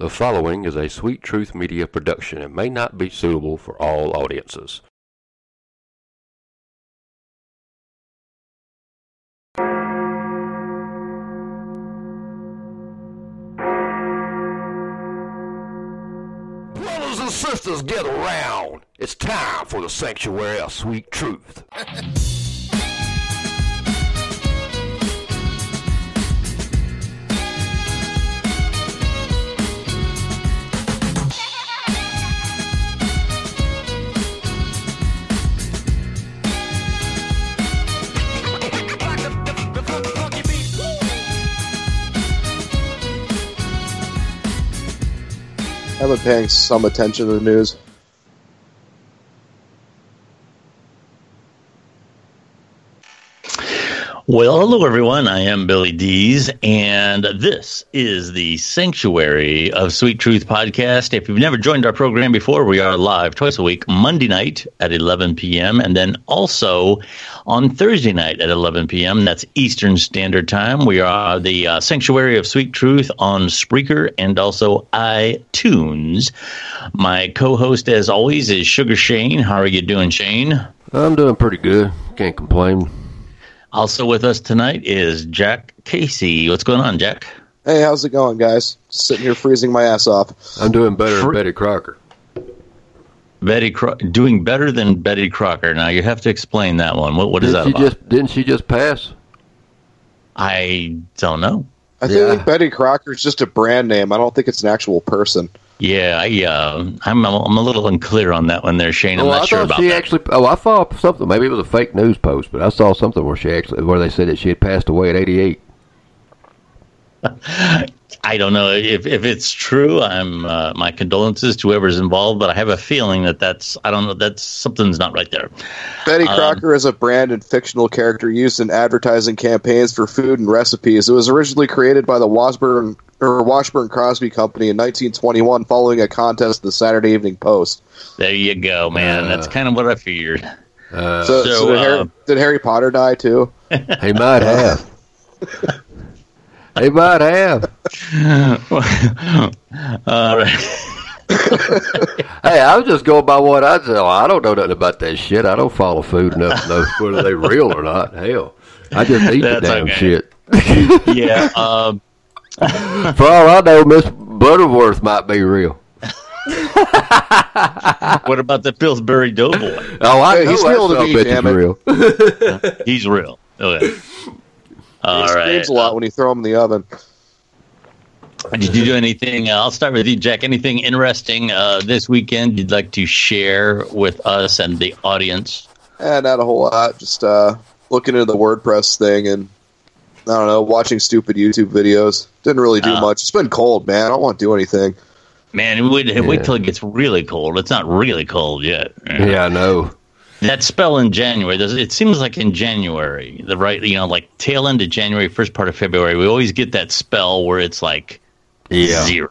The following is a Sweet Truth Media production and may not be suitable for all audiences. Brothers and sisters, get around. It's time for the Sanctuary of Sweet Truth. I've been paying some attention to the news. Well, hello everyone. I am Billy Dees, and this is the Sanctuary of Sweet Truth podcast. If you've never joined our program before, we are live twice a week, Monday night at 11 p.m., and then also on Thursday night at 11 p.m. That's Eastern Standard Time. We are the uh, Sanctuary of Sweet Truth on Spreaker and also iTunes. My co-host, as always, is Sugar Shane. How are you doing, Shane? I'm doing pretty good. Can't complain. Also with us tonight is Jack Casey. What's going on, Jack? Hey, how's it going, guys? Just Sitting here freezing my ass off. I'm doing better Fr- than Betty Crocker. Betty Cro- doing better than Betty Crocker. Now you have to explain that one. What what is Didn't that she about? just didn't she just pass? I don't know. I Yeah. think Betty is just a brand name. I don't think it's an actual person. Yeah, I uh, I'm I'm a little unclear on that one there, Shane. I'm oh, not I sure thought about she that. actually. Oh, I saw something. Maybe it was a fake news post, but I saw something where she actually where they said that she had passed away at 88. I don't know if if it's true. I'm uh, my condolences to whoever's involved, but I have a feeling that that's I don't know that's something's not right there. Betty Um, Crocker is a brand and fictional character used in advertising campaigns for food and recipes. It was originally created by the Washburn or Washburn Crosby Company in 1921 following a contest at the Saturday Evening Post. There you go, man. that's kind of what I figured. Uh, So, So, so did, uh, Harry, did Harry Potter die too? he might have. he might have. All right. Hey, I was just going by what I said. I don't know nothing about that shit. I don't follow food enough to know whether they real or not. Hell, I just eat the damn okay. shit. yeah. Um, For all I know, Miss Butterworth might be real. what about the Pillsbury Doughboy? Oh, I Hey, know he's that real to son of me, a bitch damn is it. real. He's real. Okay. All he right. screams a lot when you throw him in the oven. Did you do anything? Uh, I'll start with you, Jack. Anything interesting uh, this weekend you'd like to share with us and the audience? And not a whole lot. Just uh, looking into the WordPress thing and I don't know, watching stupid YouTube videos. Didn't really do Ah. much. It's been cold, man. I don't want to do anything. Man, wait, Yeah. wait till it gets really cold. It's not really cold yet. Yeah, I know. That spell in January, there's- it seems like in January, the right, you know, like tail end of January, first part of February, we always get that spell where it's like Yeah, zero.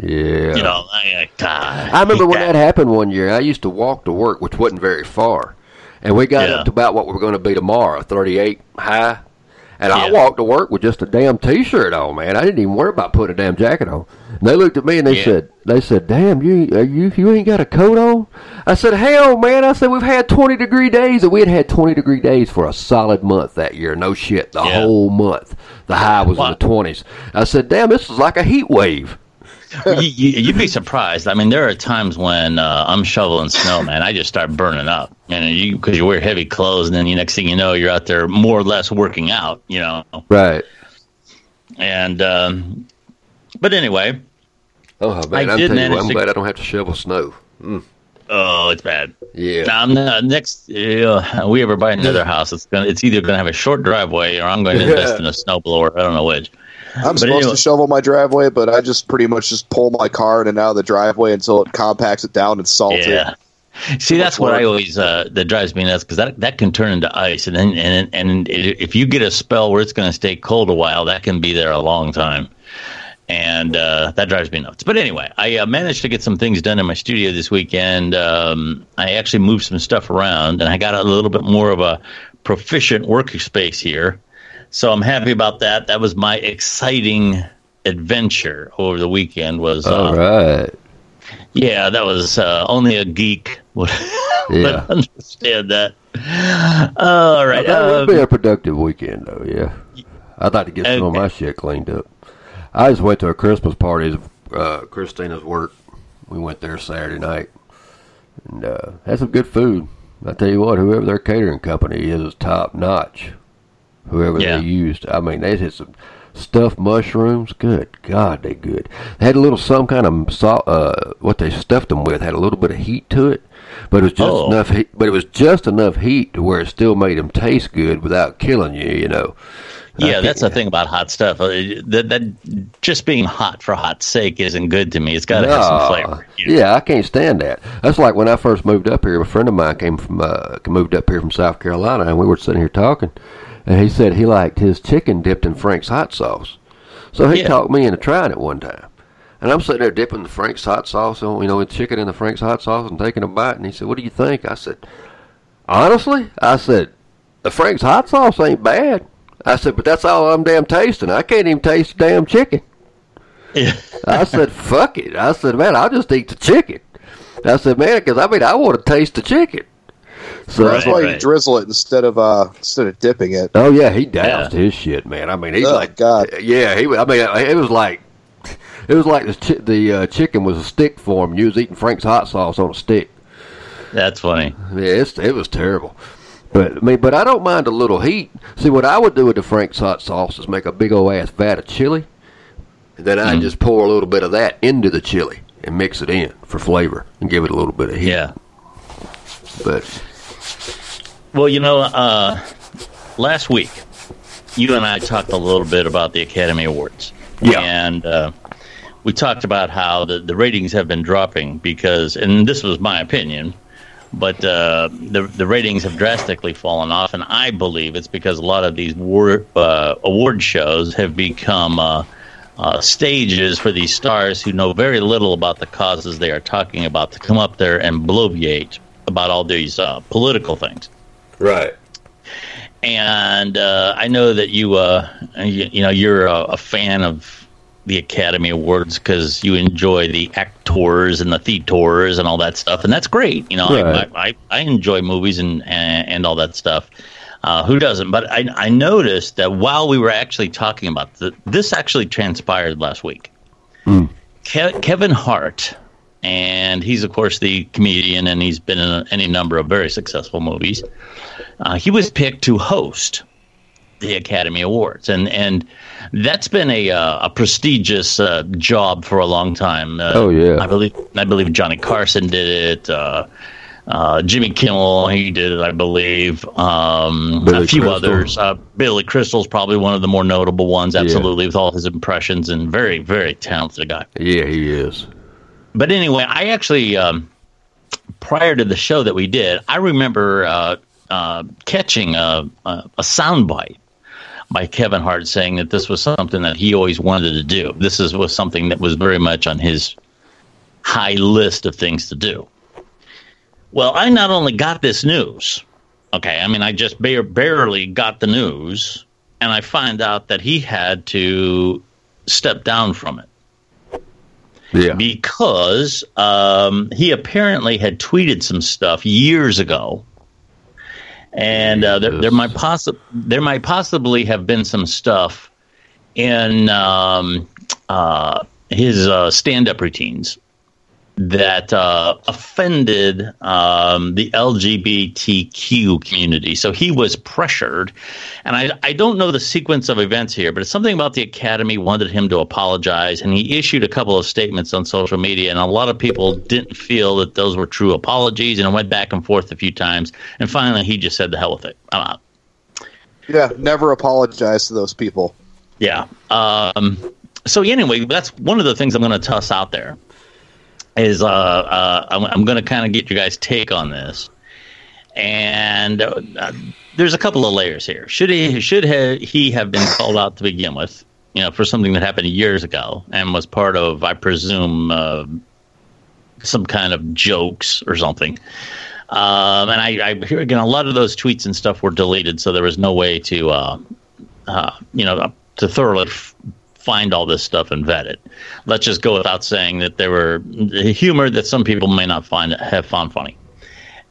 yeah. You know, I, I, God, I remember hate when that happened one year. I used to walk to work, which wasn't very far, and we got Yeah. up to about what we were going to be tomorrow, thirty-eight high. And I Yeah. walked to work with just a damn t-shirt on, man. I didn't even worry about putting a damn jacket on. And they looked at me and they Yeah. said, "They said, damn, you you you ain't got a coat on." I said, "Hell, man!" I said, "We've had twenty degree days, and we had had twenty degree days for a solid month that year. No shit, the Yeah. whole month. The high was in the twenties. I said, "Damn, this is like a heat wave." You, you, you'd be surprised. I mean, there are times when uh, I'm shoveling snow, man. I just start burning up, and you because you wear heavy clothes, and then the next thing you know, you're out there more or less working out, you know. Right. And um, but anyway, Oh man, I I'm did what, I'm to- glad I don't have to shovel snow. oh, it's bad. Yeah. Now, no, next, uh, we ever buy another house, it's gonna, it's either going to have a short driveway, or I'm going to invest in a snowblower. I don't know which. I'm But supposed anyway- to shovel my driveway, but I just pretty much just pull my car in and out of the driveway until it compacts it down and salts Yeah. it. See, that's what. I always uh, that drives me nuts because that that can turn into ice, and then and and if you get a spell where it's going to stay cold a while, that can be there a long time, and uh, that drives me nuts. But anyway, I uh, managed to get some things done in my studio this weekend. Um, I actually moved some stuff around, and I got a little bit more of a proficient workspace here, so I'm happy about that. That was my exciting adventure over the weekend. Was uh, All right. yeah, that was uh, only a geek would, would Yeah. understand that. All right. It'll Um, be a productive weekend, though. Yeah, I'd like to get some of my shit cleaned up. I just went to a Christmas party. Uh, Christina's work. We went there Saturday night and uh, had some good food. I tell you what, whoever their catering company is is top notch. Whoever Yeah. they used, I mean, they had some stuffed mushrooms. Good God, they good. They had a little some kind of salt. Uh, what they stuffed them with had a little bit of heat to it, but it was just Oh. enough. Heat, but it was just enough heat to where it still made them taste good without killing you. You know. yeah, that's the thing about hot stuff. Uh, That, that just being hot for hot's sake isn't good to me. It's got to have some flavor. you know? Yeah, I can't stand that. That's like when I first moved up here. A friend of mine came from uh, moved up here from South Carolina, and we were sitting here talking, and he said he liked his chicken dipped in Frank's hot sauce. So he Yeah. talked me into trying it one time. And I'm sitting there dipping the Frank's hot sauce, on, you know, with chicken in the Frank's hot sauce and taking a bite. And he said, "What do you think?" I said, "Honestly," I said, "the Frank's hot sauce ain't bad." I said, "But that's all I'm damn tasting. I can't even taste the damn chicken." Yeah. I said, fuck it. I said, man, I'll just eat the chicken. I said, man, because I mean, I want to taste the chicken. So That's why right. you drizzle it instead of uh instead of dipping it. Oh yeah, he doused his shit, man. I mean, he's Oh, like, God. yeah, he. I mean, it was like, it was like the chi- the uh, chicken was a stick for him. You was eating Frank's hot sauce on a stick. That's funny. Yeah, it's, it was terrible. But I mean, but I don't mind a little heat. See, what I would do with the Frank's hot sauce is make a big old ass vat of chili, and then I would just pour a little bit of that into the chili and mix it in for flavor and give it a little bit of heat. Yeah. But Well, you know, uh, last week you and I talked a little bit about the Academy Awards. Yeah. And uh, we talked about how the, the ratings have been dropping because, and this was my opinion, but uh, the, the ratings have drastically fallen off. And I believe it's because a lot of these war, uh, award shows have become. Uh, uh, stages for these stars who know very little about the causes they are talking about to come up there and bloviate about all these uh, political things right. and uh, I know that you, uh, you, you know, you're a, a fan of the Academy Awards because you enjoy the actors and the theaters and all that stuff, and that's great. You know, Right. I, I, I enjoy movies and, and and all that stuff. Uh, who doesn't? But I, I noticed that while we were actually talking about the, this, actually transpired last week. Ke- Kevin Hart, and he's of course the comedian, and he's been in any number of very successful movies. Uh, he was picked to host the Academy Awards, and and that's been a uh, a prestigious uh, job for a long time. Uh, Oh, yeah. I believe I believe Johnny Carson did it. Uh, uh, Jimmy Kimmel, he did it, I believe. Um, a few Crystal. others. Uh, Billy Crystal's probably one of the more notable ones, absolutely, with all his impressions and very, very talented guy. Yeah, he is. But anyway, I actually um, prior to the show that we did, I remember uh, uh, catching a, a, a soundbite by Kevin Hart saying that this was something that he always wanted to do. This is, was something that was very much on his high list of things to do. Well, I not only got this news, okay, I mean, I just bare, barely got the news, and I find out that he had to step down from it. Yeah. Because um, he apparently had tweeted some stuff years ago. And uh, there, there might possi- there might possibly have been some stuff in um, uh, his uh, stand up routines that uh, offended um, the LGBTQ community. So he was pressured. And I, I don't know the sequence of events here, but it's something about the Academy wanted him to apologize. And he issued a couple of statements on social media. And a lot of people didn't feel that those were true apologies. And it went back and forth a few times. And finally, he just said, the hell with it. I'm out. Yeah, never apologize to those people. Yeah. Um, so anyway, that's one of the things I'm going to toss out there is uh, uh, I'm, I'm going to kind of get you guys' take on this. And uh, there's a couple of layers here. Should he should ha- he have been called out to begin with? You know, for something that happened years ago and was part of, I presume, uh, some kind of jokes or something. Um, and I, I hear again a lot of those tweets and stuff were deleted, so there was no way to, uh, uh, you know, to thoroughly f- find all this stuff and vet it. Let's just go without saying that there were humor that some people may not find have found funny.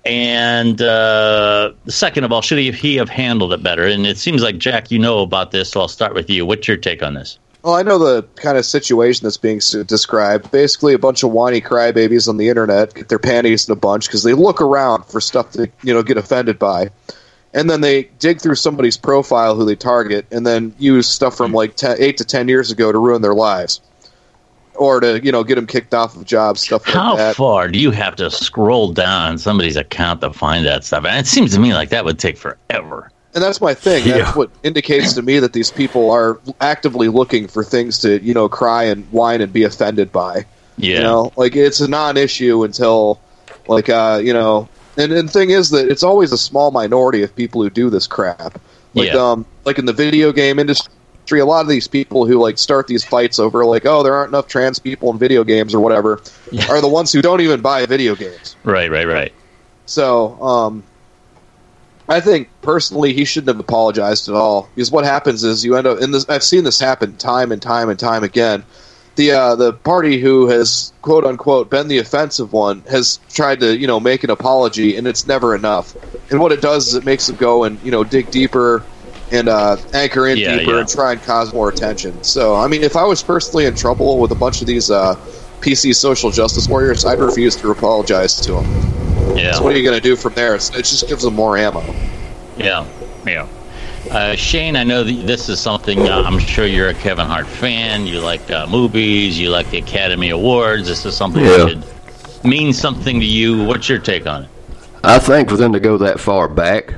And uh, second of all, should he, he have handled it better? And it seems like Jack, you know about this, so I'll start with you. What's your take on this? Well, I know the kind of situation that's being described. Basically, a bunch of whiny crybabies on the internet get their panties in a bunch because they look around for stuff to you know get offended by, and then they dig through somebody's profile who they target, and then use stuff from like 10, eight to ten years ago to ruin their lives, or to you know get them kicked off of jobs, stuff like How that. far do you have to scroll down somebody's account to find that stuff? And it seems to me like that would take forever. And that's my thing. That's Yeah. what indicates to me that these people are actively looking for things to, you know, cry and whine and be offended by. Yeah. You know, like it's a non-issue until, like, uh, you know, and, and the thing is that it's always a small minority of people who do this crap. Like, Yeah. um, like in the video game industry, a lot of these people who like start these fights over like, oh, there aren't enough trans people in video games or whatever, Yeah. are the ones who don't even buy video games. Right, right, right. So, um, I think personally he shouldn't have apologized at all because what happens is you end up in this. I've seen this happen time and time and time again. The uh, the party who has quote unquote been the offensive one has tried to you know make an apology and it's never enough. And what it does is it makes them go and you know dig deeper and uh, anchor in Yeah, deeper yeah. and try and cause more attention. So I mean, if I was personally in trouble with a bunch of these uh, PC social justice warriors, I'd refuse to apologize to them. Yeah. So what are you going to do from there? It's, it just gives them more ammo. Yeah, yeah. Uh, Shane, I know that this is something. Uh, I'm sure you're a Kevin Hart fan. You like uh, movies. You like the Academy Awards. This is something Yeah. that should mean something to you. What's your take on it? I think for them to go that far back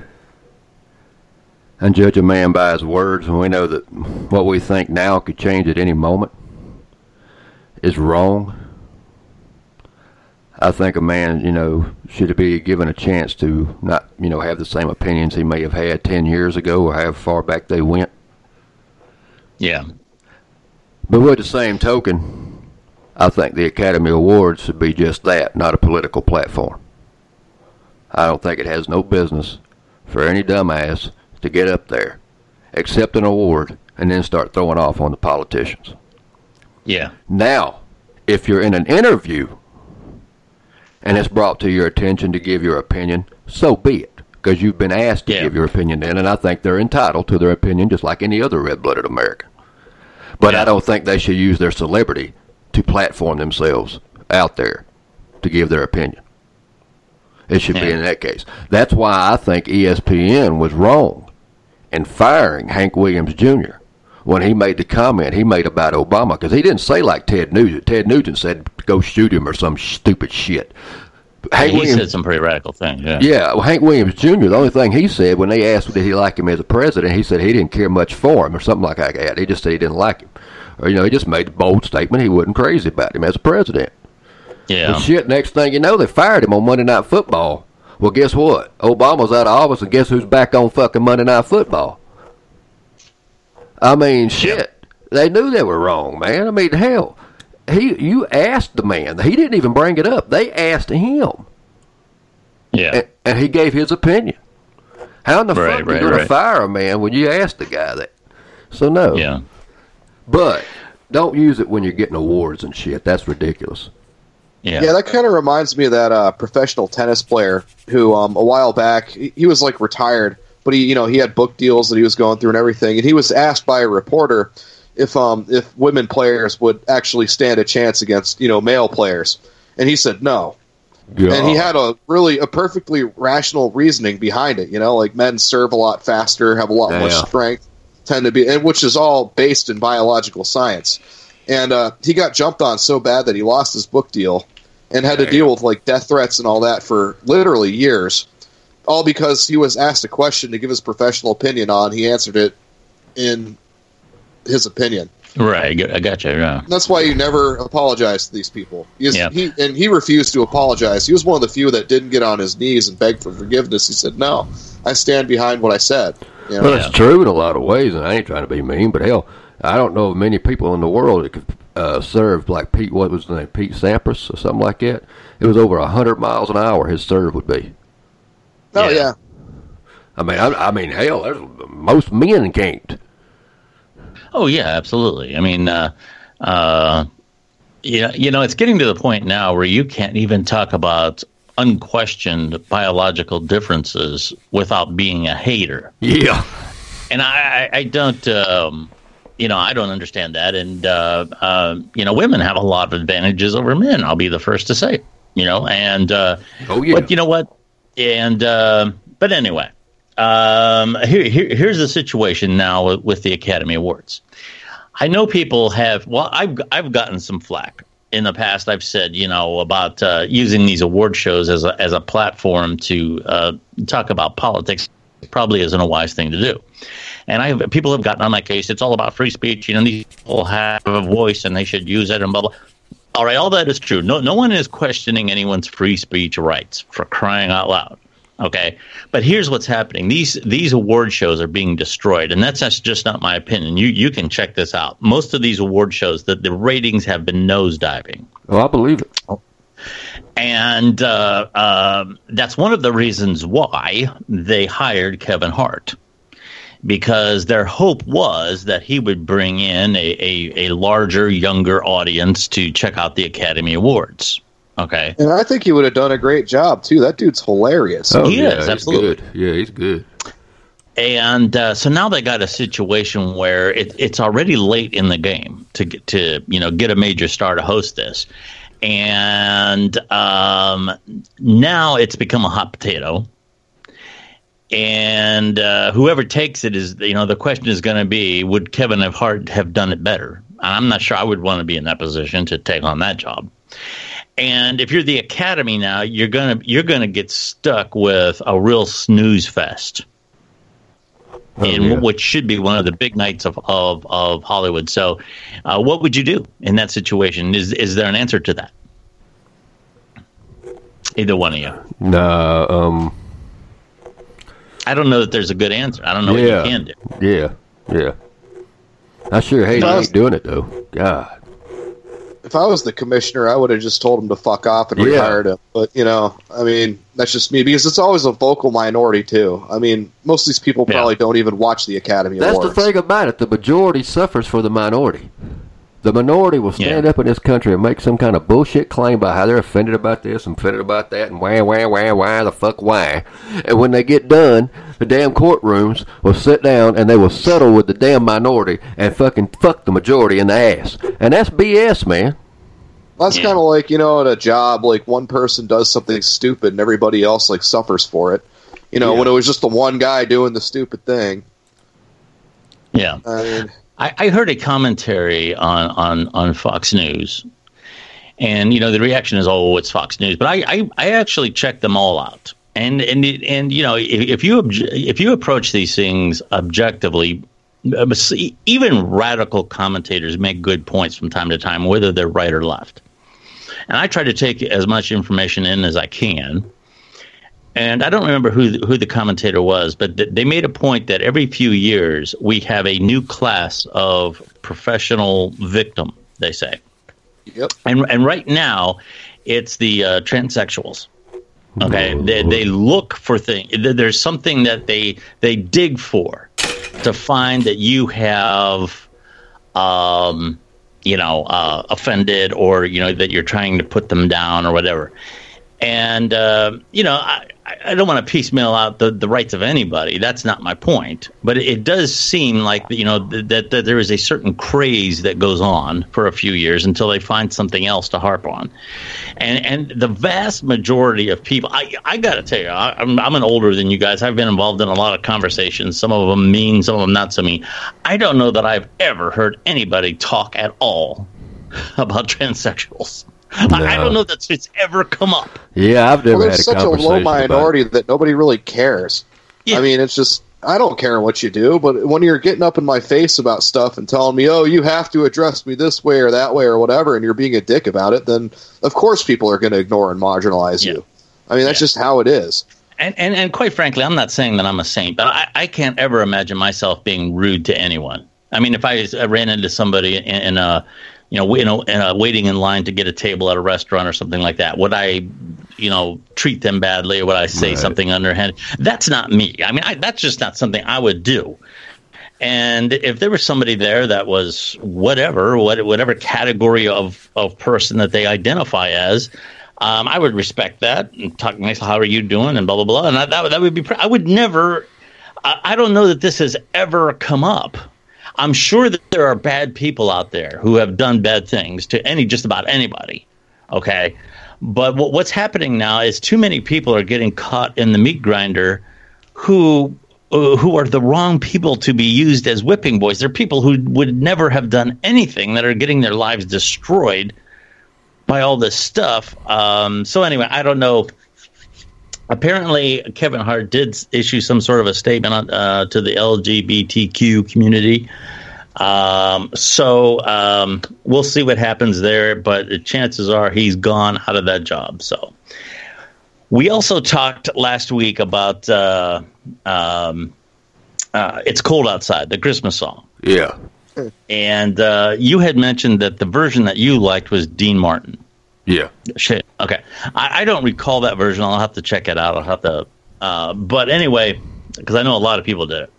and judge a man by his words and we know that what we think now could change at any moment is wrong. I think a man, you know, should be given a chance to not, you know, have the same opinions he may have had 10 years ago or how far back they went. Yeah, But with the same token, I think the Academy Awards should be just that, not a political platform. I don't think it has no business for any dumbass to get up there, accept an award, and then start throwing off on the politicians. yeah, Now, if you're in an interview and it's brought to your attention to give your opinion, so be it, because you've been asked to Yeah. give your opinion then, and I think they're entitled to their opinion just like any other red blooded American. But Yeah. I don't think they should use their celebrity to platform themselves out there to give their opinion. It should be in that case. That's why I think ESPN was wrong in firing Hank Williams Jr. when he made the comment he made about Obama because he didn't say like Ted Nugent. Ted Nugent said go shoot him or some stupid shit. Hank he Williams, said some pretty radical things. Yeah, yeah, well, Hank Williams Jr. The only thing he said when they asked did he like him as a president, he said he didn't care much for him or something like that. He just said he didn't like him, or you know, he just made a bold statement he wasn't crazy about him as a president. yeah, But shit, next thing you know, they fired him on Monday Night Football. Well, guess what? Obama's out of office, and guess who's back on fucking Monday Night Football? I mean, shit. They knew they were wrong, man. I mean, hell, he you asked the man. He didn't even bring it up. They asked him, yeah, and, and he gave his opinion. How in the Right, fuck right, are you going right. to fire a man when you asked the guy that? So no. yeah. But don't use it when you're getting awards and shit. That's ridiculous. Yeah. Yeah, that kind of reminds me of that uh, professional tennis player who, um, a while back, he, he was like retired, but he, you know, he had book deals that he was going through and everything, and he was asked by a reporter if, um, if women players would actually stand a chance against, you know, male players, and he said no. And he had a really a perfectly rational reasoning behind it. You know, like men serve a lot faster, have a lot more Yeah. strength, tend to be, and which is all based in biological science. And uh, he got jumped on so bad that he lost his book deal and had to deal with like death threats and all that for literally years, all because he was asked a question to give his professional opinion on. He answered it in his opinion. Right. I got- I got you. Yeah. That's why you never apologize to these people. He, is- Yeah. he and he refused to apologize. He was one of the few that didn't get on his knees and beg for forgiveness. He said, "No, I stand behind what I said." You know? Well, it's true in a lot of ways, and I ain't trying to be mean, but hell, I don't know of many people in the world that could uh, serve like Pete. What was his name? Pete Sampras or something like that. It was over a hundred miles an hour. His serve would be. Oh yeah. yeah. I mean, I, I mean, hell, there's, most men can't. Oh yeah, absolutely. I mean, uh, uh, yeah, you know, it's getting to the point now where you can't even talk about unquestioned biological differences without being a hater. Yeah. and I, I, I don't, um, you know, I don't understand that. And uh, uh, you know, women have a lot of advantages over men. I'll be the first to say, you know, and uh, Oh yeah. but you know what? And uh, but anyway, um, here, here here's the situation now with, the Academy Awards. I know people have. Well, I've I've gotten some flack in the past. I've said you know about uh, using these award shows as a as a platform to uh, talk about politics. Probably isn't a wise thing to do. And I have, people have gotten on my case. It's all about free speech. You know, these people have a voice and they should use it and blah blah. All right, all that is true. No, no one is questioning anyone's free speech rights for crying out loud. Okay, but here's what's happening: these these award shows are being destroyed, and that's, that's just not my opinion. You you can check this out. Most of these award shows, that the ratings have been nosediving, oh, I believe it. and uh, um that's one of the reasons why they hired Kevin Hart. Because their hope was that he would bring in a, a, a larger, younger audience to check out the Academy Awards. Okay. And I think he would have done a great job too. That dude's hilarious. Oh He yeah, is, he's absolutely. good. Yeah, he's good. And uh, so now they got a situation where it, it's already late in the game to get to you know get a major star to host this, and um, now it's become a hot potato. And uh, whoever takes it is you know the question is going to be would Kevin have Hart have done it better? I'm not sure I would want to be in that position to take on that job. And if you're the Academy now, you're gonna you're gonna get stuck with a real snooze fest Oh, in yeah. which should be one of the big nights of of, of Hollywood. So, uh, what would you do in that situation? Is is there an answer to that? Either one of you. Nah, um, I don't know that there's a good answer. I don't know yeah, what you can do. yeah, yeah. I sure hate he No. doing it though. God. If I was the commissioner, I would have just told him to fuck off and Yeah. rehired him. But you know, I mean, that's just me because it's always a vocal minority too. I mean, most of these people Yeah. probably don't even watch the Academy That's Awards. the thing about it. The majority suffers for the minority. The minority will stand Yeah. up in this country and make some kind of bullshit claim about how they're offended about this and offended about that and why, why, why, why, the fuck, why. And when they get done, the damn courtrooms will sit down and they will settle with the damn minority and fucking fuck the majority in the ass. And that's BS, man. That's Yeah. kind of like you know, at a job, like one person does something stupid and everybody else like suffers for it. You know, Yeah. when it was just the one guy doing the stupid thing. Yeah. I mean, I, I heard a commentary on, on, on Fox News, and you know the reaction is, "Oh, it's Fox News," but I, I, I actually checked them all out, and and and you know if, if you obj- if you approach these things objectively, uh, even radical commentators make good points from time to time, whether they're right or left. And I try to take as much information in as I can. And I don't remember who the, who the commentator was, but th- they made a point that every few years we have a new class of professional victim. They say, yep. and and right now, it's the uh, transsexuals. Okay, they, they look for things. There's something that they they dig for to find that you have, um, you know, uh, offended or you know that you're trying to put them down or whatever. And uh, you know, I, I don't want to piecemeal out the, the rights of anybody. That's not my point. But it, does seem like you know th- that, that there is a certain craze that goes on for a few years until they find something else to harp on. And and the vast majority of people, I I got to tell you, I, I'm I'm an older than you guys. I've been involved in a lot of conversations. Some of them mean, some of them not so mean. I don't know that I've ever heard anybody talk at all about transsexuals. I, I don't know that it's ever come up. Yeah, I've never Well, had a such a conversation low about minority that nobody really cares. Yeah. I mean, it's just I don't care what you do, but when you're getting up in my face about stuff and telling me, "Oh, you have to address me this way or that way or whatever," and you're being a dick about it, then of course people are going to ignore and marginalize Yeah. you. I mean, that's Yeah. just how it is. And, and and quite frankly, I'm not saying that I'm a saint, but I, I can't ever imagine myself being rude to anyone. I mean, if I, I ran into somebody in, in a, you know, a, in a waiting in line to get a table at a restaurant or something like that, would I, you know, treat them badly or would I say Right. something underhanded? That's not me. I mean, I, that's just not something I would do. And if there was somebody there that was whatever, what, whatever category of, of person that they identify as, um, I would respect that and talk nice. How are you doing? And blah blah blah. And I, that that would be. I would never. I, I don't know that this has ever come up. I'm sure that there are bad people out there who have done bad things to any just about anybody. Okay, but what, what's happening now is too many people are getting caught in the meat grinder, who uh, who are the wrong people to be used as whipping boys. They're people who would never have done anything that are getting their lives destroyed by all this stuff. Um, so anyway, I don't know. Apparently, Kevin Hart did issue some sort of a statement uh, to the LGBTQ community. Um, so um, we'll see what happens there, but the chances are he's gone out of that job. So we also talked last week about uh, um, uh, "It's Cold Outside," the Christmas song. Yeah. And uh, you had mentioned that the version that you liked was Dean Martin. Yeah. Shit. Okay. I, I don't recall that version. I'll have to check it out. I'll have to. Uh, but anyway, because I know a lot of people did it.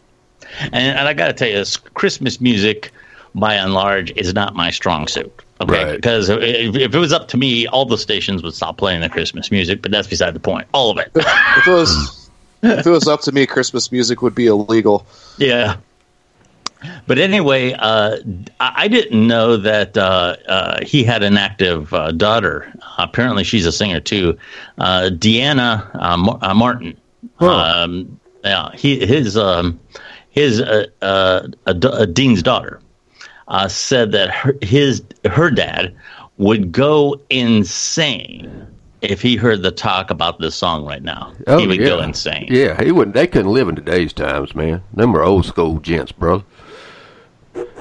And, and I got to tell you, this Christmas music, by and large, is not my strong suit. Okay. Right. Because if, if it was up to me, all the stations would stop playing the Christmas music, but that's beside the point. All of it. If it was if it was up to me, Christmas music would be illegal. Yeah. But anyway, uh, I I didn't know that uh, uh, he had an active uh, daughter. apparently, she's a singer too, uh, Deana uh, Mar- uh, Martin. Um, yeah, he, his um, his uh, uh, uh, uh, Dean's daughter uh, said that her, his her dad would go insane if he heard the talk about this song right now. he would Oh, yeah. go insane. Yeah, he wouldn't. They couldn't live in today's times, man. Them were old school gents, bro.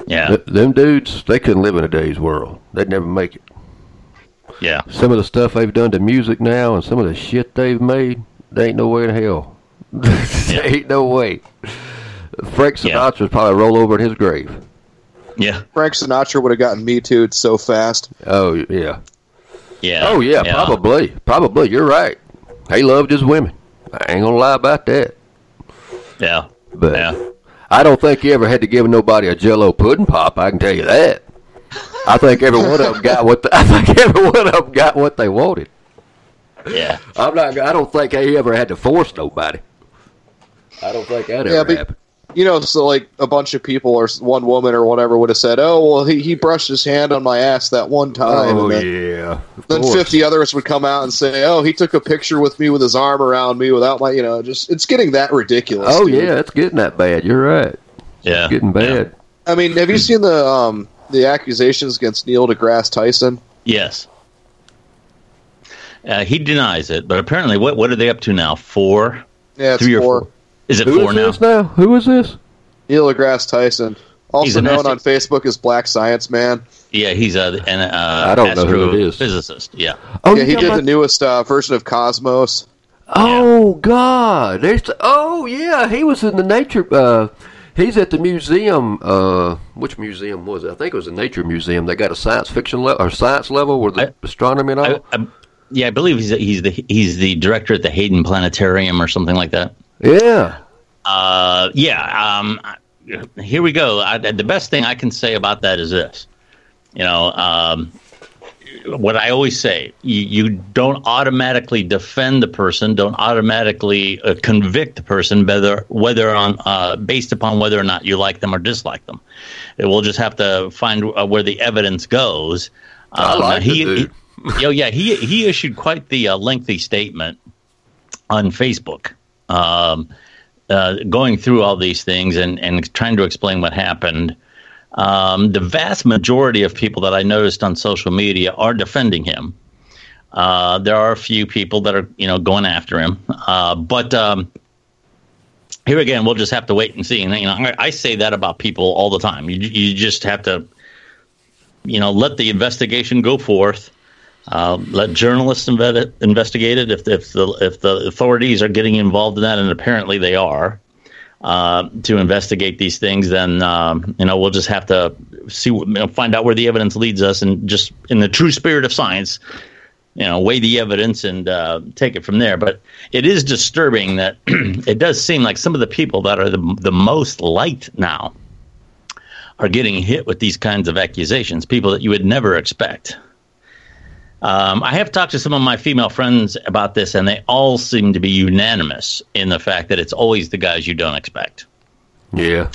Yeah, Th- them dudes, they couldn't live in today's world. They'd never make it. yeah. Some of the stuff they've done to music now, and some of the shit they've made, there ain't no way in hell. there ain't no way. Frank Yeah. Sinatra's probably roll over in his grave. Yeah. Frank Sinatra would have gotten me too so fast. Oh yeah. Yeah. Oh yeah, probably. Probably. You're right. He loved his women. I ain't gonna lie about that. Yeah. But Yeah. I don't think he ever had to give nobody a Jello pudding pop. I can tell you that. I think every one of them got what the, I think every one of them got what they wanted. Yeah. I'm not. I don't think he ever had to force nobody. I don't think that Yeah, ever but- happened. You know, so like a bunch of people or one woman or whatever would have said, "Oh, well, he, he brushed his hand on my ass that one time." Oh and then, yeah. Of then course. fifty others would come out and say, "Oh, he took a picture with me with his arm around me without my," you know, just it's getting that ridiculous. Oh dude. yeah, it's getting that bad. You're right. Yeah. Getting bad. I mean, have you seen the um the accusations against Neil deGrasse Tyson? Yes. Uh, he denies it, but apparently, what what are they up to now? Four, Yeah, it's three or four. Four? Is it Who four is now? this now? Who is this? Neil deGrasse Tyson, He's also an known astro- on Facebook as Black Science Man. Yeah, he's a an uh, I don't know who it is. Astrophysicist. Yeah. Oh, yeah, he talking did the newest uh, version of Cosmos. Oh God! There's the, oh yeah, he was in the nature. Uh, he's at the museum. Uh, which museum was it? I think it was the Nature Museum. They got a science fiction level or science level with the I- astronomy and all. I, I, yeah, I believe he's he's the he's the director at the Hayden Planetarium or something like that. Yeah, Uh, yeah. Um, here we go. I, the best thing I can say about that is this: You know, um, what I always say, you, you, don't automatically defend the person, don't automatically uh, convict the person, whether whether on uh, based upon whether or not you like them or dislike them. We'll just have to find uh, where the evidence goes. I um, like he, he, oh yeah, he he issued quite the uh, lengthy statement on Facebook, um, uh, going through all these things and and trying to explain what happened. Um, the vast majority of people that I noticed on social media are defending him. Uh, there are a few people that are, you know, going after him. Uh, but um, here again, we'll just have to wait and see. And you know, I, I, say that about people all the time. You, you just have to, you know, let the investigation go forth. Uh, let journalists inve- investigate it if, if the if the authorities are getting involved in that, and apparently they are uh, to investigate these things, then um, you know we'll just have to see, you know, find out where the evidence leads us, and just in the true spirit of science, you know, weigh the evidence and uh, take it from there. But it is disturbing that it does seem like some of the people that are the the most liked now are getting hit with these kinds of accusations. People that you would never expect. Um, I have talked to some of my female friends about this, and they all seem to be unanimous in the fact that it's always the guys you don't expect. Yeah,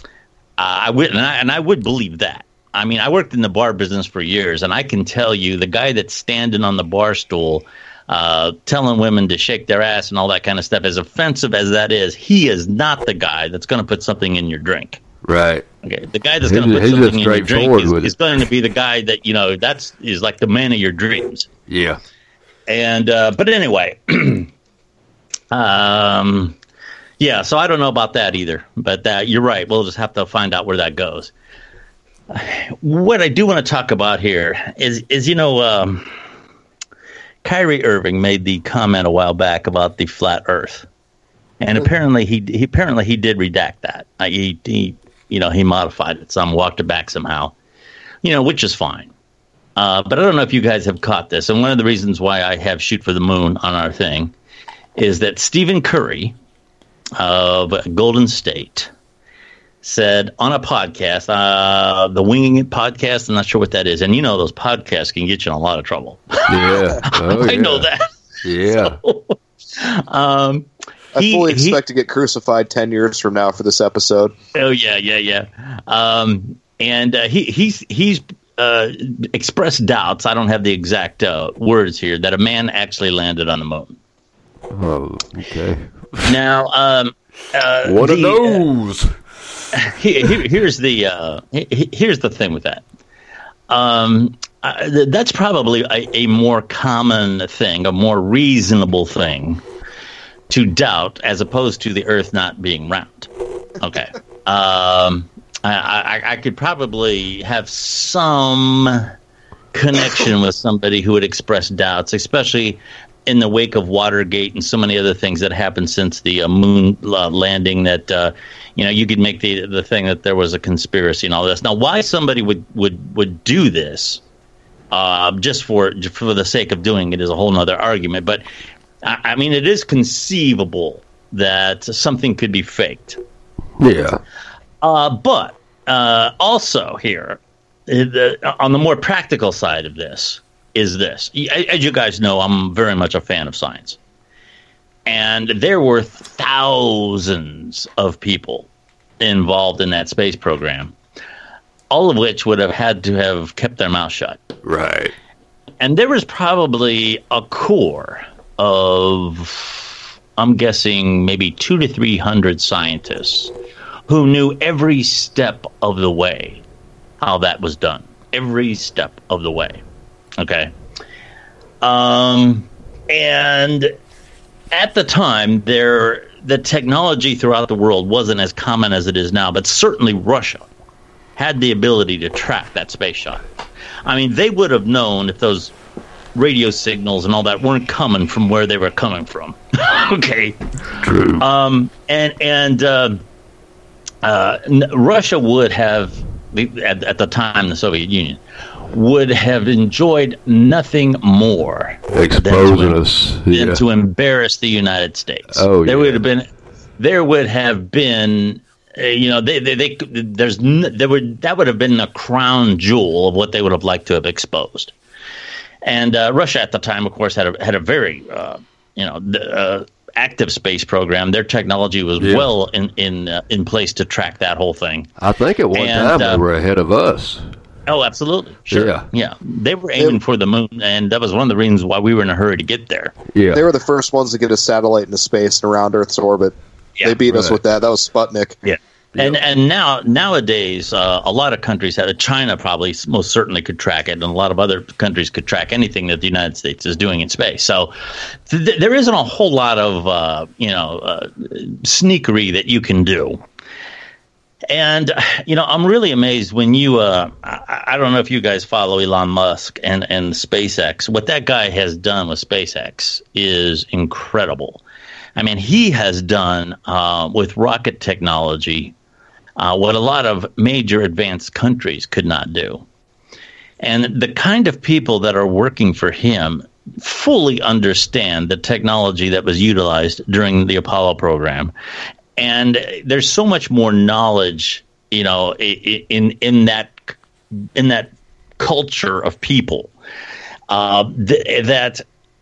uh, I would, and I, and I would believe that. I mean, I worked in the bar business for years, and I can tell you the guy that's standing on the bar stool, uh, telling women to shake their ass and all that kind of stuff, as offensive as that is, he is not the guy that's going to put something in your drink. Right. Okay. The guy that's going to put something in your drink is, is going to be the guy that you know that's is like the man of your dreams. Yeah. And uh, but anyway, um, yeah. So I don't know about that either. But that you're right. We'll just have to find out where that goes. What I do want to talk about here is is you know. Um, Kyrie Irving made the comment a while back about the flat Earth, and apparently he, he apparently he did redact that. He, he you know, he modified it some, walked it back somehow, you know, which is fine. Uh, but I don't know if you guys have caught this. And one of the reasons why I have Shoot for the Moon on our thing is that Stephen Curry of Golden State said on a podcast, uh, the Winging It podcast, I'm not sure what that is. And you know, those podcasts can get you in a lot of trouble. Yeah. Oh, I yeah. know that. Yeah. So, um, I He- fully he- expect to get crucified ten years from now for this episode. Oh yeah, yeah, yeah. Um, and uh, he he's he's uh, expressed doubts. I don't have the exact uh, words here that a man actually landed on the moon. Oh, okay. Now, um, uh, One of the, those. uh, he- he- here's the uh, he- he- here's the thing with that. Um, uh, th- that's probably a, a more common thing, a more reasonable thing to doubt, as opposed to the Earth not being round. Okay. Um, I, I, I could probably have some connection with somebody who would express doubts, especially in the wake of Watergate and so many other things that happened since the uh, moon uh, landing. That uh, you know, you could make the the thing that there was a conspiracy and all this. Now, why somebody would would would do this? Uh, just for just for the sake of doing it is a whole other argument. But I, I mean, it is conceivable that something could be faked. Yeah. Uh, but uh, also here, uh, the, on the more practical side of this is this. As you guys know, I'm very much a fan of science, and there were thousands of people involved in that space program, all of which would have had to have kept their mouth shut Right. and there was probably a core of i'm guessing maybe two to three hundred scientists who knew every step of the way how that was done. Every step of the way. Okay? Um and at the time there the technology throughout the world wasn't as common as it is now but certainly russia had the ability to track that space shot. I mean, they would have known if those radio signals and all that weren't coming from where they were coming from. okay. True. Um, and and uh, uh, n- Russia would have, at, at the time, the Soviet Union would have enjoyed nothing more Exposing to- us. than Yeah. to embarrass the United States. Oh, there yeah. would have been, there would have been uh, you know, they, they, they there's n- there would that would have been the crown jewel of what they would have liked to have exposed. And uh, Russia at the time, of course, had a had a very uh, you know uh, active space program. Their technology was Yeah. well in in uh, in place to track that whole thing. I think at one And, time uh, they were ahead of us. Oh, absolutely, sure, Yeah. yeah. They were aiming for the moon, and that was one of the reasons why we were in a hurry to get there. Yeah. They were the first ones to get a satellite into space and around Earth's orbit. Yeah, they beat us with that. That was Sputnik. Yeah. And and now nowadays, uh, a lot of countries have China probably most certainly could track it, and a lot of other countries could track anything that the United States is doing in space. So th- th- there isn't a whole lot of uh, you know uh, sneakery that you can do. And you know, I'm really amazed when you. Uh, I, I don't know if you guys follow Elon Musk and and SpaceX. What that guy has done with SpaceX is incredible. I mean, he has done uh, with rocket technology uh, what a lot of major advanced countries could not do. And the kind of people that are working for him fully understand the technology that was utilized during the Apollo program. And there's so much more knowledge, you know, in in that in that culture of people uh, th- that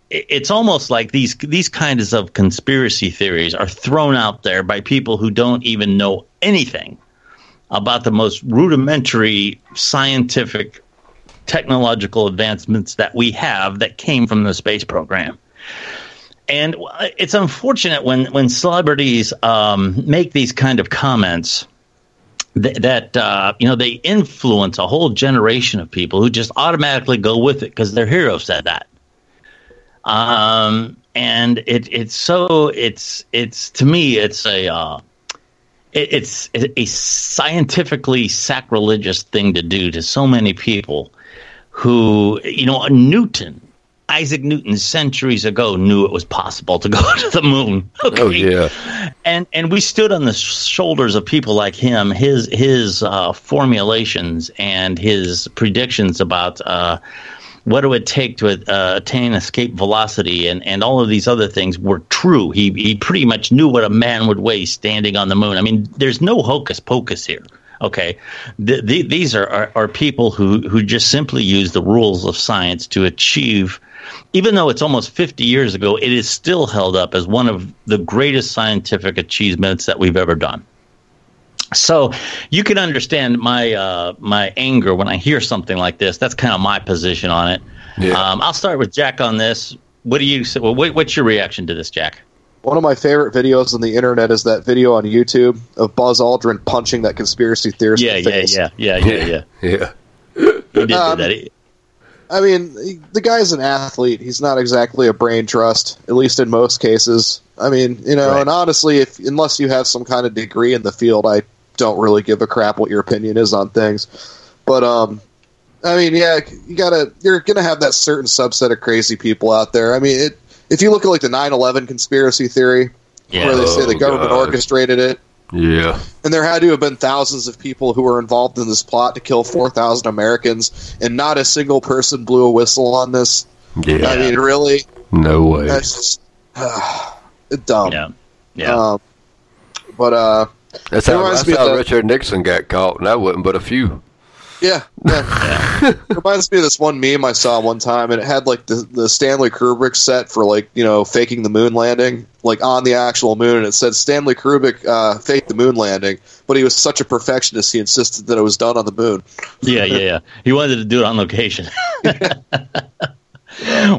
it's almost like these these kinds of conspiracy theories are thrown out there by people who don't even know anything about the most rudimentary scientific technological advancements that we have that came from the space program. And it's unfortunate when when celebrities um, make these kind of comments th- that uh, you know they influence a whole generation of people who just automatically go with it because their hero said that. Um, and it it's so it's it's to me it's a uh, it, it's a scientifically sacrilegious thing to do to so many people who you know Newton Isaac Newton centuries ago knew it was possible to go to the moon. Okay? Oh yeah. and and we stood on the shoulders of people like him. His his uh, formulations and his predictions about uh, what do it would take to uh, attain escape velocity and, and all of these other things were true. He he pretty much knew what a man would weigh standing on the moon. I mean, there's no hocus pocus here. Okay, the, the, these are, are are people who who just simply use the rules of science to achieve even though it's almost 50 years ago, it is still held up as one of the greatest scientific achievements that we've ever done. So you can understand my uh, my anger when I hear something like this. That's kind of my position on it. Yeah. Um, I'll start with Jack on this. What do you say? Well, what, what's your reaction to this, Jack? One of my favorite videos on the internet is that video on YouTube of Buzz Aldrin punching that conspiracy theorist Yeah, in the yeah, face. yeah, yeah, yeah, yeah. Yeah. He did Um, do that. He- I mean, he- the guy's an athlete. He's not exactly a brain trust, at least in most cases. I mean, you know, Right. and honestly, if unless you have some kind of degree in the field, I don't really give a crap what your opinion is on things. But um, I mean, yeah, you gotta you're gonna have that certain subset of crazy people out there. I mean, it, if you look at like the 9/11 conspiracy theory, Yeah. where they say the Oh, government God. orchestrated it, Yeah. and there had to have been thousands of people who were involved in this plot to kill 4,000 Americans, and not a single person blew a whistle on this. Yeah. I mean, really, no way. that's just dumb. yeah, yeah. Um, but uh, That's how, reminds that's me of how the- Richard Nixon got caught, and that wasn't but a few. yeah, yeah. it reminds me of this one meme I saw one time, and it had like the the Stanley Kubrick set for like you know faking the moon landing, like on the actual moon, and it said Stanley Kubrick uh, faked the moon landing, but he was such a perfectionist, he insisted that it was done on the moon. yeah, yeah, yeah. He wanted to do it on location.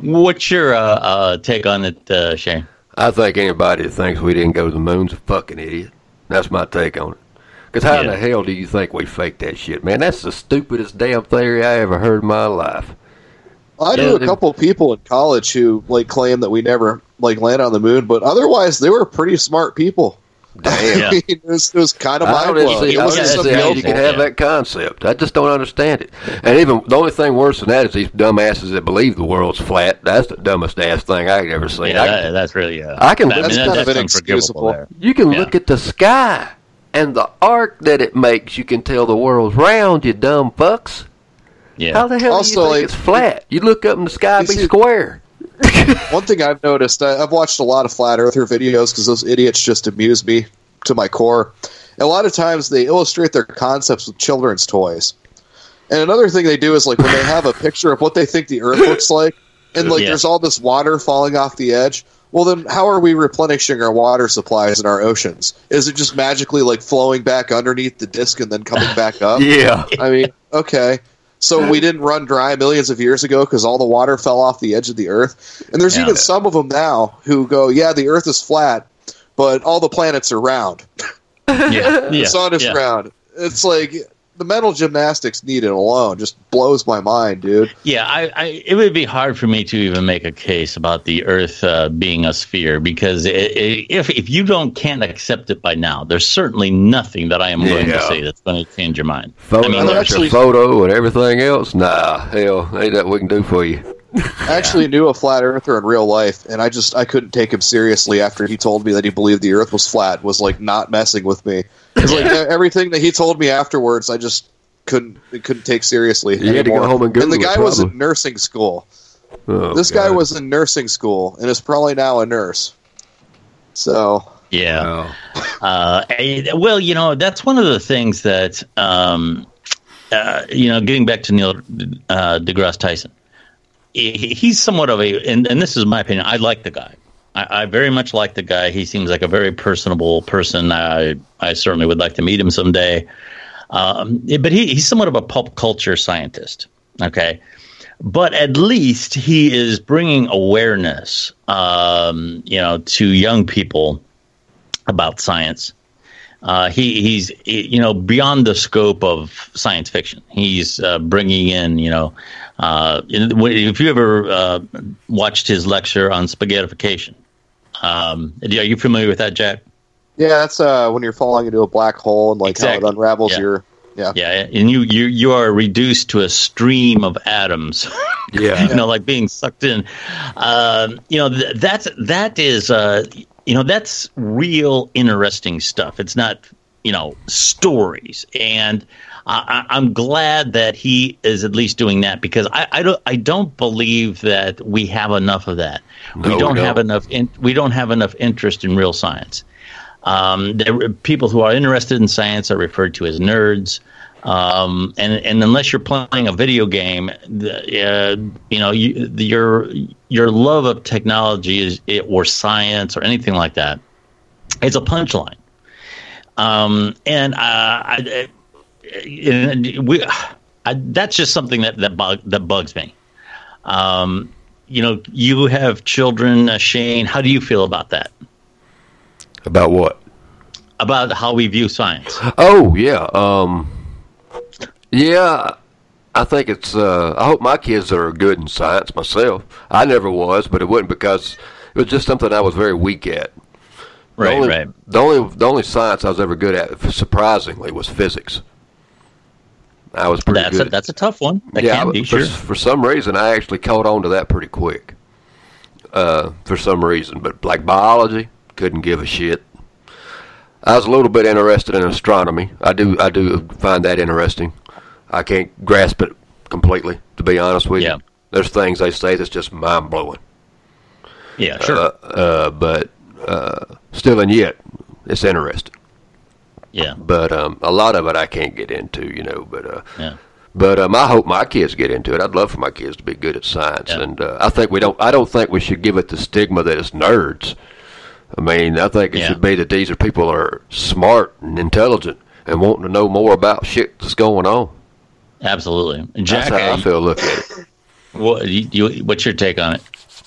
What's your uh, uh, take on it, uh, Shane? I think anybody that thinks we didn't go to the moon's a fucking idiot. That's my take on it. Because how in the hell do you think we faked that shit, man? That's the stupidest damn theory I ever heard in my life. I Yeah, knew a they- couple people in college who like claimed that we never like landed on the moon, but otherwise they were pretty smart people. Damn. Yeah. I mean, it was, it was kind of I mind don't blowing. It I wasn't don't how you guilt. can have Yeah. that concept. I just don't understand it. And even the only thing worse than that is these dumbasses that believe the world's flat. That's the dumbest ass thing I've ever seen. Yeah, I- that, that's really. Uh, I can- that- That's kind of that's inexcusable. unforgivable there. You can Yeah. look at the sky and the arc that it makes. You can tell the world's round, you dumb fucks. Yeah. How the hell Also, do you think like- it's flat? You look up in the sky, You be see- square. One thing I've noticed, I, I've watched a lot of flat earther videos because those idiots just amuse me to my core. And a lot of times they illustrate their concepts with children's toys. And another thing they do is like when they have a picture of what they think the Earth looks like, and like Yeah. there's all this water falling off the edge. Well, then how are we replenishing our water supplies in our oceans? Is it just magically like flowing back underneath the disk and then coming back up? Yeah. I mean, okay. So we didn't run dry millions of years ago because all the water fell off the edge of the Earth. And there's Yeah. even some of them now who go, yeah, the Earth is flat, but all the planets are round. Yeah, The sun is yeah. round. It's like the mental gymnastics needed alone just blows my mind, dude. Yeah, I, I, it would be hard for me to even make a case about the Earth uh, being a sphere because i i if if you don't can't accept it by now, there's certainly nothing that I am willing to say that's going to change your mind. Photo, I mean, I'm actually- photo and everything else. Nah, hell, ain't that we can do for you. I actually knew a flat earther in real life, and I just I couldn't take him seriously after he told me that he believed the Earth was flat. Was like not messing with me. It's like everything that he told me afterwards, I just couldn't couldn't take seriously. You had to go home and Google the it, guy was in nursing school. Oh, this guy was in nursing school and is probably now a nurse. So yeah. Oh. Uh, well, you know, that's one of the things that, um, uh, you know, getting back to Neil uh, deGrasse Tyson, he, he's somewhat of a, and, and this is my opinion, I like the guy. I, I very much like the guy. He seems like a very personable person. I, I certainly would like to meet him someday. Um, but he, he's somewhat of a pop culture scientist. Okay. But at least he is bringing awareness, um, you know, to young people about science. Uh, he, he's you know beyond the scope of science fiction. He's uh, bringing in you know uh, in- if you ever uh, watched his lecture on spaghettification. Um, are you familiar with that, Jack? yeah, that's uh, when you're falling into a black hole and like how it unravels Yeah. your yeah. Yeah, and you you you are reduced to a stream of atoms. Yeah. you know, like being sucked in. Um, you know, th- that's that is uh, you know that's real interesting stuff. It's not you know stories, and I, I'm glad that he is at least doing that because I, I don't I don't believe that we have enough of that. we don't we have enough. In, we don't have enough interest in real science. Um, there, people who are interested in science are referred to as nerds. Um, and and unless you're playing a video game, the, uh, you know, you, the, your your love of technology is it, or science or anything like that. It's a punchline. Um, and uh, I, and we, I, that's just something that that, bug, that bugs me. Um, you know, you have children, uh, Shane. How do you feel about that? About what? About how we view science? Oh yeah, um, yeah. I think it's. Uh, I hope my kids are good in science. Myself, I never was, but it wasn't because it was just something I was very weak at. The Right, only, right. The only the only science I was ever good at, surprisingly, was physics. I was pretty That's a, good. at- that's a tough one. That yeah, can be for, sure. for some reason, I actually caught on to that pretty quick. Uh, for some reason, but like biology, couldn't give a shit. I was a little bit interested in astronomy. I do, I do find that interesting. I can't grasp it completely, to be honest with Yeah. you. There's things they say that's just mind blowing. Yeah, sure. Uh, uh, but uh, still, and yet, it's interesting. yeah, But um, a lot of it I can't get into, you know. But uh, yeah. but um, I hope my kids get into it. I'd love for my kids to be good at science, Yeah. and uh, I think we don't. I don't think we should give it the stigma that it's nerds. I mean, I think it Yeah. should be that these are people are smart and intelligent and wanting to know more about shit that's going on. Absolutely. Jack, That's how I feel. Look at it. what, you, you, what's your take on it?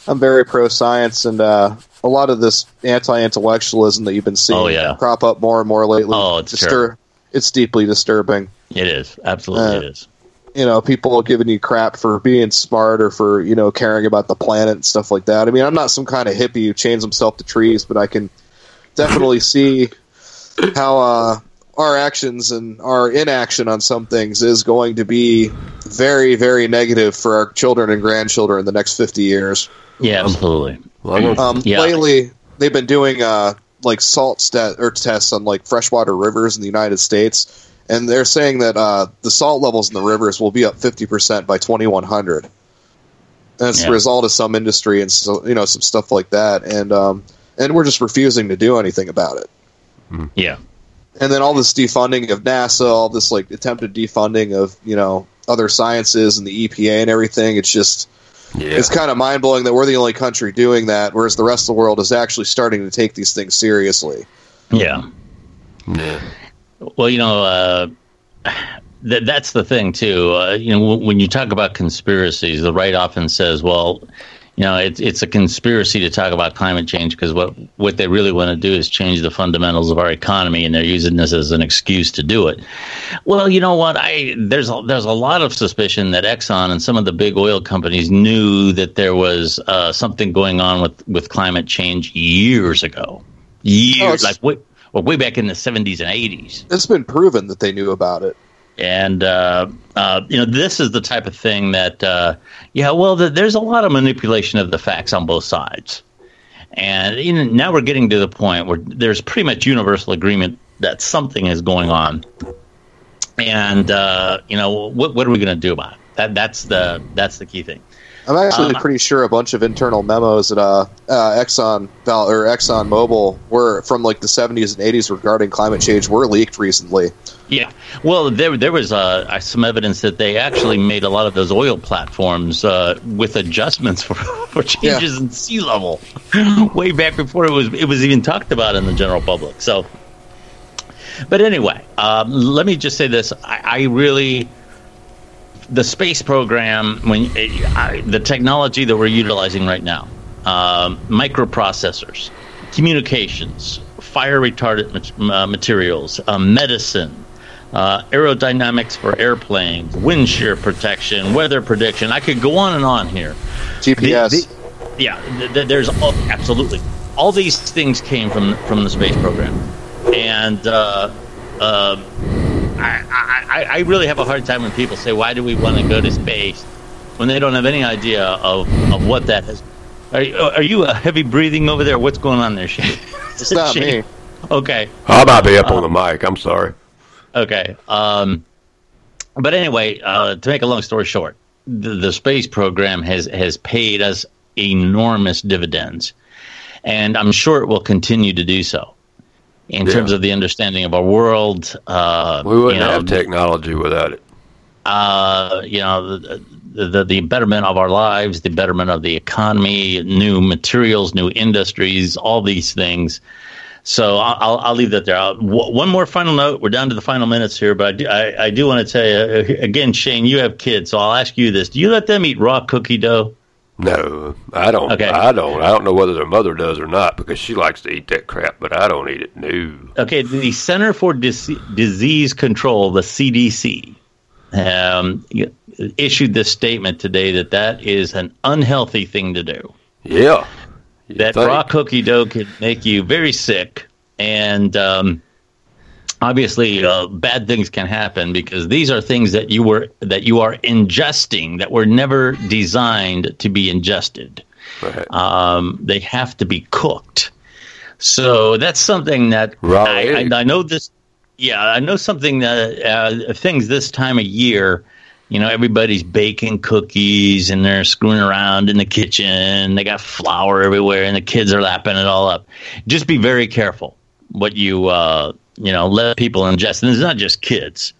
I'm very pro science, and uh, a lot of this anti intellectualism that you've been seeing Oh, yeah. crop up more and more lately. Oh, it's distur- it's deeply disturbing. It is. Absolutely, Uh, it is. You know, people giving you crap for being smart or for you know caring about the planet and stuff like that. I mean, I'm not some kind of hippie who chains himself to trees, but I can definitely see how uh, our actions and our inaction on some things is going to be very, very negative for our children and grandchildren in the next 50 years. Yeah, absolutely. Well, I'm gonna- Um, Yeah. Lately, they've been doing uh, like salt stat or tests on like freshwater rivers in the United States, and they're saying that uh, the salt levels in the rivers will be up fifty percent by twenty one hundred. And it's Yeah. the result of some industry and so, you know some stuff like that, and um, and we're just refusing to do anything about it. Yeah. And then all this defunding of NASA, all this like attempted defunding of you know other sciences and the EPA and everything. It's just Yeah. it's kind of mind blowing that we're the only country doing that, whereas the rest of the world is actually starting to take these things seriously. Yeah. yeah. Well, you know, uh, th- that's the thing too. Uh, you know, w- when you talk about conspiracies, the right often says, "Well, you know, it's it's a conspiracy to talk about climate change because what what they really want to do is change the fundamentals of our economy, and they're using this as an excuse to do it." Well, you know what? I there's a, there's a lot of suspicion that Exxon and some of the big oil companies knew that there was uh, something going on with with climate change years ago, years it's- like way, well, way back in the 70s and 80s It's been proven that they knew about it. And uh, uh, you know this is the type of thing that uh, yeah well th- there's a lot of manipulation of the facts on both sides. And you know, now we're getting to the point where there's pretty much universal agreement that something is going on. And uh, you know what, what are we going to do about it? That that's the that's the key thing I'm actually Um, pretty sure a bunch of internal memos at uh, uh, Exxon Val or Exxon Mobil were from like the 70s and 80s regarding climate change were leaked recently. Yeah, well, there there was uh, some evidence that they actually made a lot of those oil platforms uh, with adjustments for, for changes in sea level, way back before it was it was even talked about in the general public. So, but anyway, um, let me just say this: I, I really the space program when I, the technology that we're utilizing right now, um, microprocessors, communications, fire retardant uh, materials, uh, medicine, uh, aerodynamics for airplanes, wind shear protection, weather prediction. I could go on and on here. GPS. The- the- yeah, th- th- there's all, absolutely all these things came from from the space program, and uh, uh, I, I, I really have a hard time when people say, "Why do we want to go to space?" when they don't have any idea of, of what that is. Are, you- are you uh, heavy breathing over there? What's going on there, Shane? it's not Shane? me. Okay. I might be up on the mic. I'm sorry. Okay. Um, but anyway, uh, to make a long story short, the, the space program has has paid us enormous dividends, and I'm sure it will continue to do so. In Yeah. terms of the understanding of our world, uh, We wouldn't you know, have technology without it. uh, you know, the, the the betterment of our lives, the betterment of the economy, new materials, new industries, all these things. So I'll, I'll- leave that there. I'll, w- one more final note. We're down to the final minutes here, but I do, I, I do want to tell you again, Shane. You have kids, so I'll ask you this: Do you let them eat raw cookie dough? No, I don't. Okay. I don't. I don't know whether their mother does or not because she likes to eat that crap, but I don't eat it. No. Okay, the Center for Dis- Disease Control, the CDC, um, issued this statement today that that is an unhealthy thing to do. Yeah. You that think. raw cookie dough can make you very sick and um, obviously uh, bad things can happen because these are things that you were that you are ingesting that were never designed to be ingested Right. um, they have to be cooked so that's something that Raw I. I, I know this yeah i know something that uh, things this time of year you know everybody's baking cookies and they're screwing around in the kitchen they got flour everywhere and the kids are lapping it all up just be very careful what you uh, you know let people ingest and it's not just kids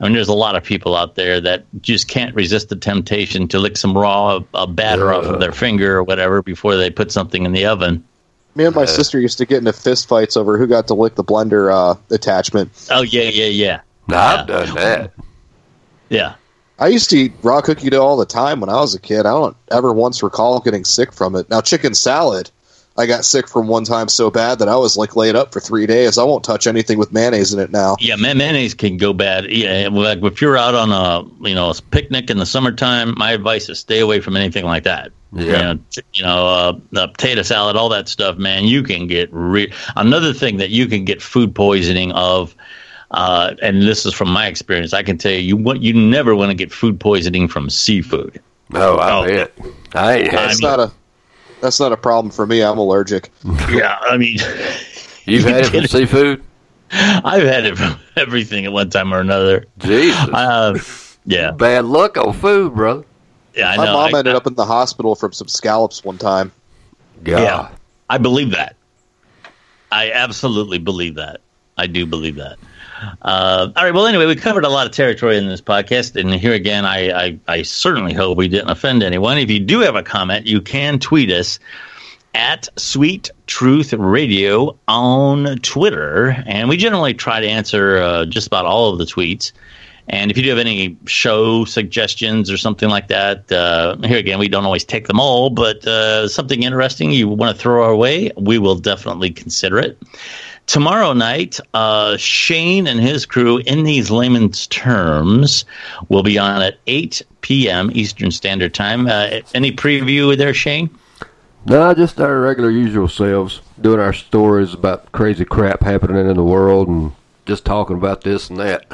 I mean, there's a lot of people out there that just can't resist the temptation to lick some raw uh, batter off of their finger or whatever before they put something in the oven. Me and my sister used to get into fist fights over who got to lick the blender uh, attachment. Oh yeah, yeah, yeah, No, I've done that. yeah. I used to eat raw cookie dough all the time when I was a kid. I don't ever once recall getting sick from it. Now, chicken salad, I got sick from one time so bad that I was like laid up for three days. I won't touch anything with mayonnaise in it now. Yeah, ma- mayonnaise can go bad. Yeah, like if you're out on a you know a picnic in the summertime, my advice is stay away from anything like that. Yeah. You know, t- you know uh, the potato salad, all that stuff, man. You can get re- another thing that you can get food poisoning of. Uh, and this is from my experience. I can tell you, you want you never want to get food poisoning from seafood. No, I Oh. bet. I ain't had That's mean- not a that's not a problem for me. I'm allergic. yeah, I mean, You've had it from seafood? I've had it from everything at one time or another. Jesus. Uh, yeah, Bad luck on food, bro. yeah, I My know. mom I- ended up in the hospital from some scallops one time. God. Yeah, I believe that. I absolutely believe that. I do believe that. Uh, all right. Well, anyway, we covered a lot of territory in this podcast, and here again, I, I, I certainly hope we didn't offend anyone. If you do have a comment, you can tweet us at Sweet Truth Radio on Twitter, and we generally try to answer uh, just about all of the tweets. And if you do have any show suggestions or something like that, uh, here again, we don't always take them all, but uh, something interesting you want to throw our way, we will definitely consider it. Tomorrow night, uh, Shane and his crew, in these layman's terms, will be on at 8 p.m. Eastern Standard Time. Uh, any preview there, Shane? No, just our regular usual selves, doing our stories about crazy crap happening in the world and just talking about this and that.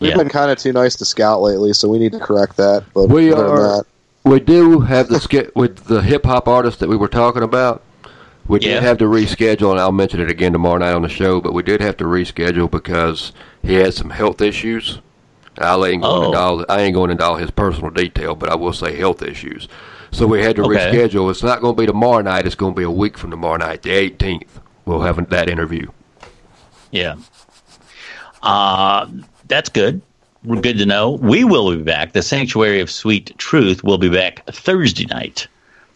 We've Yeah. been kind of too nice to Scout lately, so we need to correct that. But We are- that, We do have the ske- with the hip hop artist that we were talking about. We did Yeah. have to reschedule, and I'll mention it again tomorrow night on the show. But we did have to reschedule because he had some health issues. I ain't going Oh. into all I ain't going into all his personal detail, but I will say health issues. So we had to Okay. reschedule. It's not going to be tomorrow night. It's going to be a week from tomorrow night, the 18th. We'll have that interview. Yeah. Uh, that's good. We're good to know. We will be back. The Sanctuary of Sweet Truth will be back Thursday night.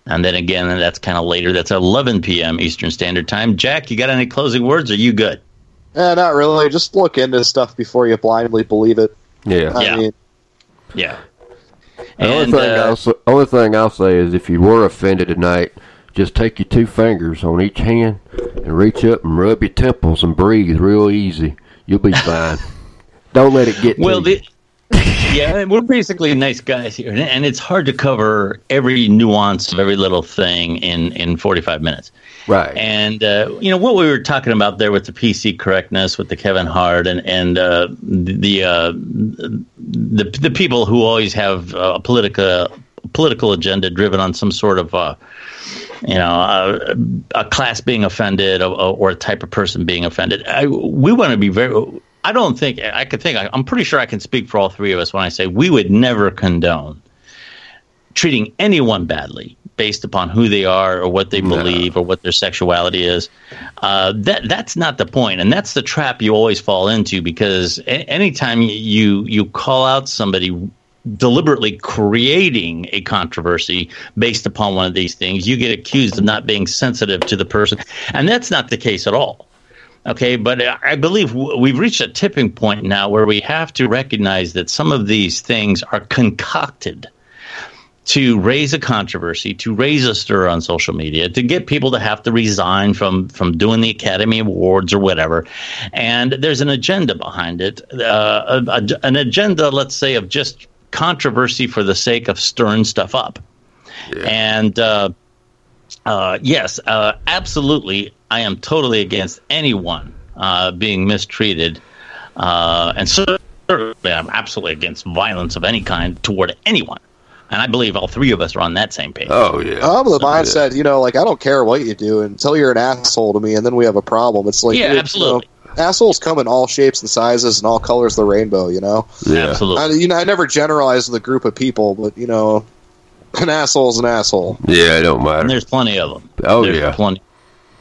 And then again, that's kind of later. That's 11 p.m. Eastern Standard Time. Jack, you got any closing words? Are you good? eh, not really. Just look into stuff before you blindly believe it. Yeah. I Yeah. mean, Yeah. The only And, thing, uh, I'll, say, only thing I'll say is if you were offended tonight, just take your two fingers on each hand and reach up and rub your temples and breathe real easy. You'll be fine. Don't let it get Well, to you. Yeah, we're basically nice guys here, and- and it's hard to cover every nuance of every little thing in in 45 minutes. Right. And uh, you know what we were talking about there with the PC correctness, with the Kevin Hart, and and uh, the uh, the the people who always have a political political agenda driven on some sort of. Uh, you know, uh, a class being offended or, or a type of person being offended. I, we want to be very. I don't think I could think. I'm pretty sure I can speak for all three of us when I say we would never condone treating anyone badly based upon who they are or what they believe or what their sexuality is. Uh, that that's not the point, and that's the trap you always fall into because a- anytime you you call out somebody deliberately creating a controversy based upon one of these things, you get accused of not being sensitive to the person, and that's not the case at all. Okay, but I believe we've reached a tipping point now where we have to recognize that some of these things are concocted to raise a controversy, to raise a stir on social media, to get people to have to resign from from doing the Academy Awards or whatever. And there's an agenda behind it, uh, a, a- an agenda, let's say, of just controversy for the sake of stirring stuff up. And uh, uh, yes, uh, absolutely, I am totally against anyone uh, being mistreated, uh, and certainly I'm absolutely against violence of any kind toward anyone. And I believe all three of us are on that same page. oh yeah. I'm of the So, yeah. mindset, you know, like I don't care what you do until you're an asshole to me, and then we have a problem. It's like, Yeah, you know, absolutely. assholes come in all shapes and sizes and all colors of the rainbow. You know, Yeah. Absolutely. I, you know, I never generalize the group of people, but you know, an asshole's an asshole. Yeah, it don't matter. And there's plenty of them. Oh, There's yeah. plenty.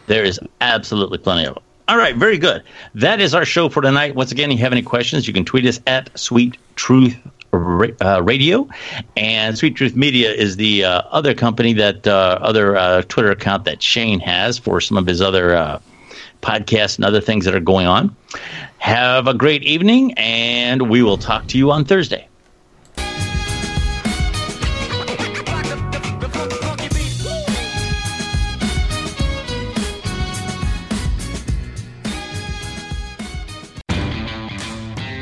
There is absolutely plenty of them. All right, very good. That is our show for tonight. Once again, if you have any questions, you can tweet us at Sweet Truth uh, Radio, and Sweet Truth Media is the uh, other company that uh, other uh, Twitter account that Shane has for some of his other uh, podcasts and other things that are going on. Have a great evening, and we will talk to you on Thursday.